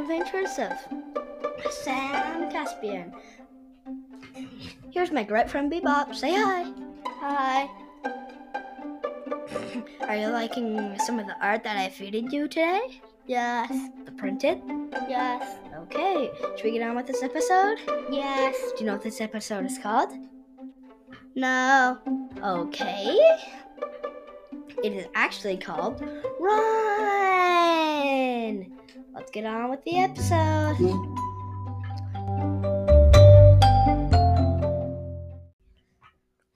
adventures of Sam Caspian. Here's my great friend Bebop. Say hi. Hi. Are you liking some of the art that I feeded you today? Yes. The printed? Yes. Okay. Should we get on with this episode? Yes. Do you know what this episode is called? No. Okay. It is actually called Run. Let's get on with the episode.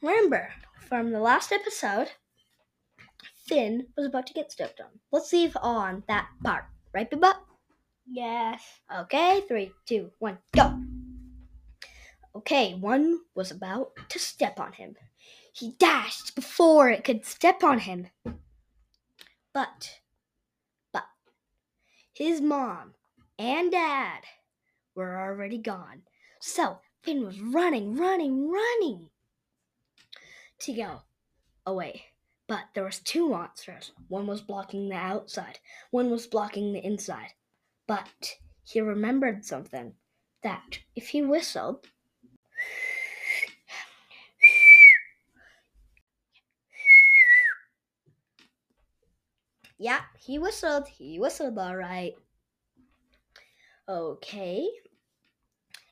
Remember, from the last episode, Finn was about to get stepped on. Let's leave on that part. Right, Bebop? Yes. Okay, three, two, one, go. Okay, one was about to step on him. He dashed before it could step on him. But, but, his mom and dad were already gone. So Finn was running, running, running to go away. But there was two monsters. One was blocking the outside, one was blocking the inside. But he remembered something that if he whistled, yeah, he whistled. He whistled all right. Okay.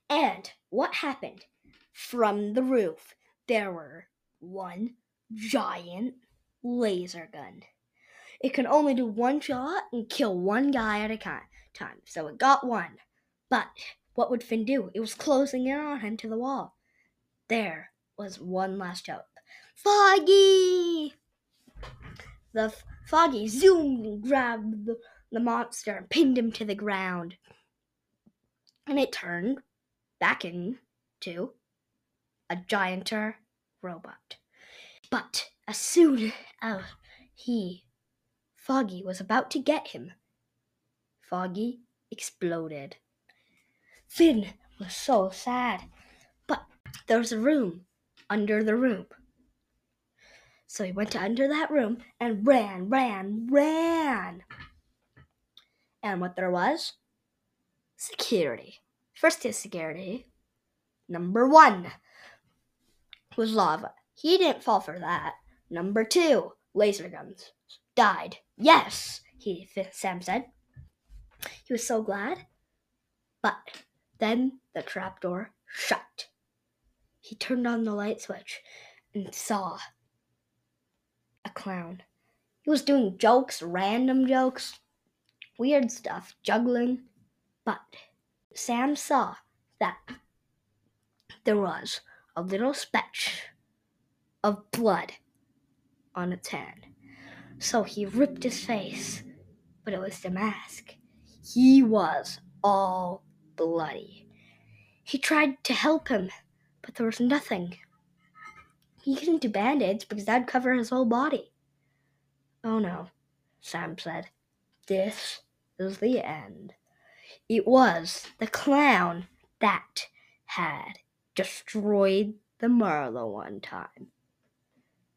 And what happened? From the roof, there were one giant laser gun. It can only do one shot and kill one guy at a time. So it got one. But what would Finn do? It was closing in on him to the wall. There was one last hope. Foggy! The Foggy zoomed and grabbed the, the monster and pinned him to the ground. And it turned back into a gianter robot. But as soon as he, Foggy, was about to get him, Foggy exploded. Finn was so sad, but there was a room under the room. So he went to under that room and ran, ran, ran. And what there was? Security. First is security. Number one was lava. He didn't fall for that. Number two, laser guns. Died. Yes, he Sam said. He was so glad. But then the trapdoor shut. He turned on the light switch and saw clown. He was doing jokes, random jokes, weird stuff, juggling. But Sam saw that there was a little spatch of blood on its hand. So he ripped his face, but it was the mask. He was all bloody. He tried to help him, but there was nothing. He couldn't do band aids because that'd cover his whole body. Oh no, Sam said. This is the end. It was the clown that had destroyed the Marlow one time.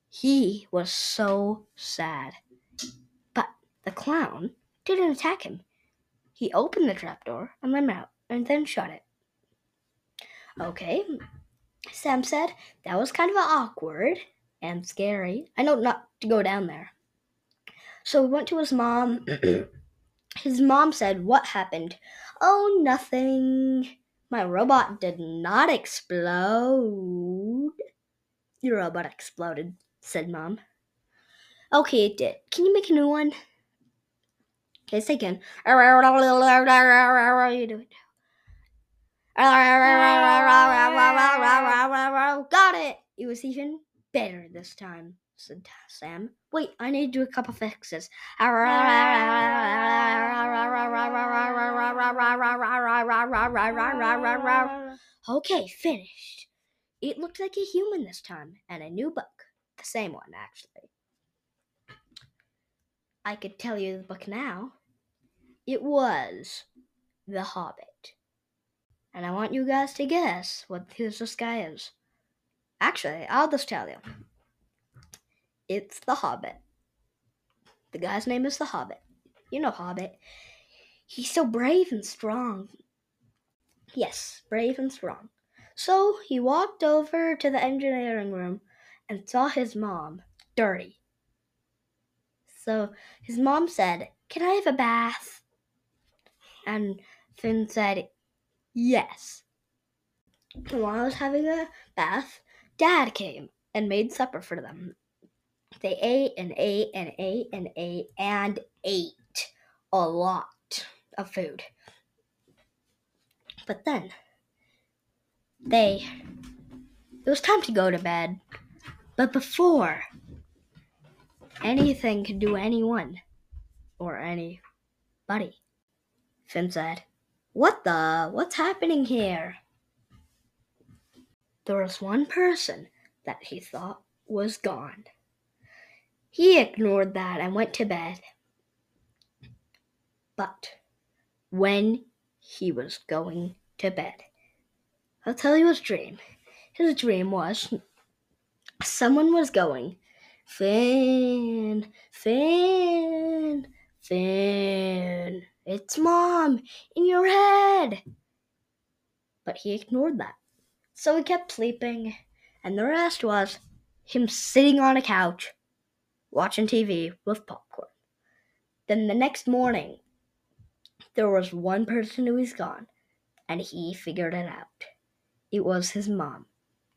He was so sad. But the clown didn't attack him. He opened the trapdoor and let him out and then shut it. Okay, Sam said that was kind of awkward and scary. I know not to go down there. So we went to his mom. his mom said, What happened? Oh, nothing. My robot did not explode. Your robot exploded, said mom. Okay, it did. Can you make a new one? Okay, say again. You do. Got it! It was even better this time, said Sam. Wait, I need to do a couple fixes. Okay, finished. It looked like a human this time, and a new book. The same one, actually. I could tell you the book now. It was The Hobbit. And I want you guys to guess what this guy is. Actually, I'll just tell you. It's The Hobbit. The guy's name is The Hobbit. You know Hobbit. He's so brave and strong. Yes, brave and strong. So he walked over to the engineering room and saw his mom dirty. So his mom said, Can I have a bath? And Finn said, Yes. While I was having a bath, Dad came and made supper for them. They ate and ate and ate and ate and ate a lot of food. But then they it was time to go to bed. But before anything could do anyone or anybody, Finn said, What the? What's happening here? There was one person that he thought was gone. He ignored that and went to bed. But when he was going to bed, I'll tell you his dream. His dream was someone was going, Finn, Finn, Finn, it's mom in your head. But he ignored that. So he kept sleeping, and the rest was him sitting on a couch watching TV with popcorn. Then the next morning, there was one person who was gone, and he figured it out. It was his mom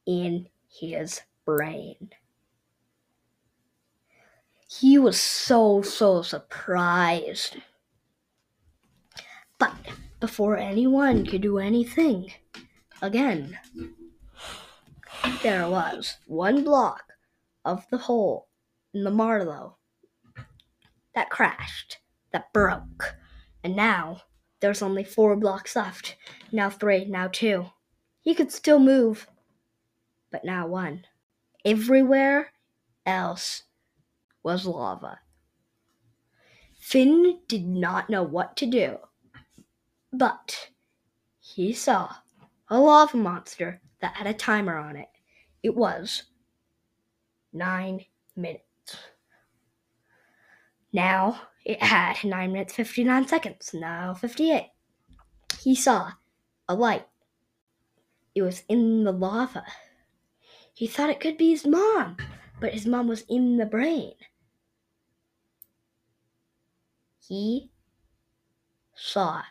in his brain. He was so, so surprised. Before anyone could do anything, again, there was one block of the hole in the Marlow that crashed, that broke. And now there's only four blocks left. Now three, now two. He could still move, but now one. Everywhere else was lava. Finn did not know what to do, but he saw a lava monster that had a timer on it. It was nine minutes. Now it had 9 minutes 59 seconds, now 58. He saw a light. It was in the lava. He thought it could be his mom, but his mom was in the brain. He saw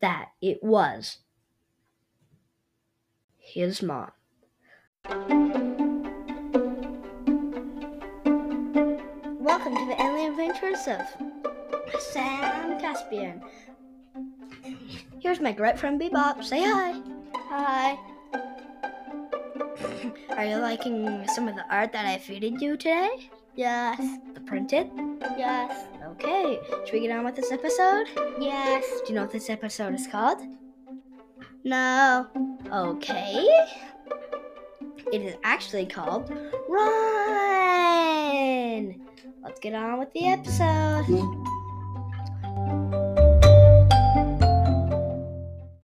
that it was his mom. Welcome to the Alien Adventures of Sam Caspian. Here's my great friend Bebop. Say hi. Hi. Are you liking some of the art that I feeded you today? Yes. The printed? Yes. Okay. Should we get on with this episode? Yes. Do you know what this episode is mm-hmm. called? No. Okay. It is actually called Run! Let's get on with the episode. Mm-hmm.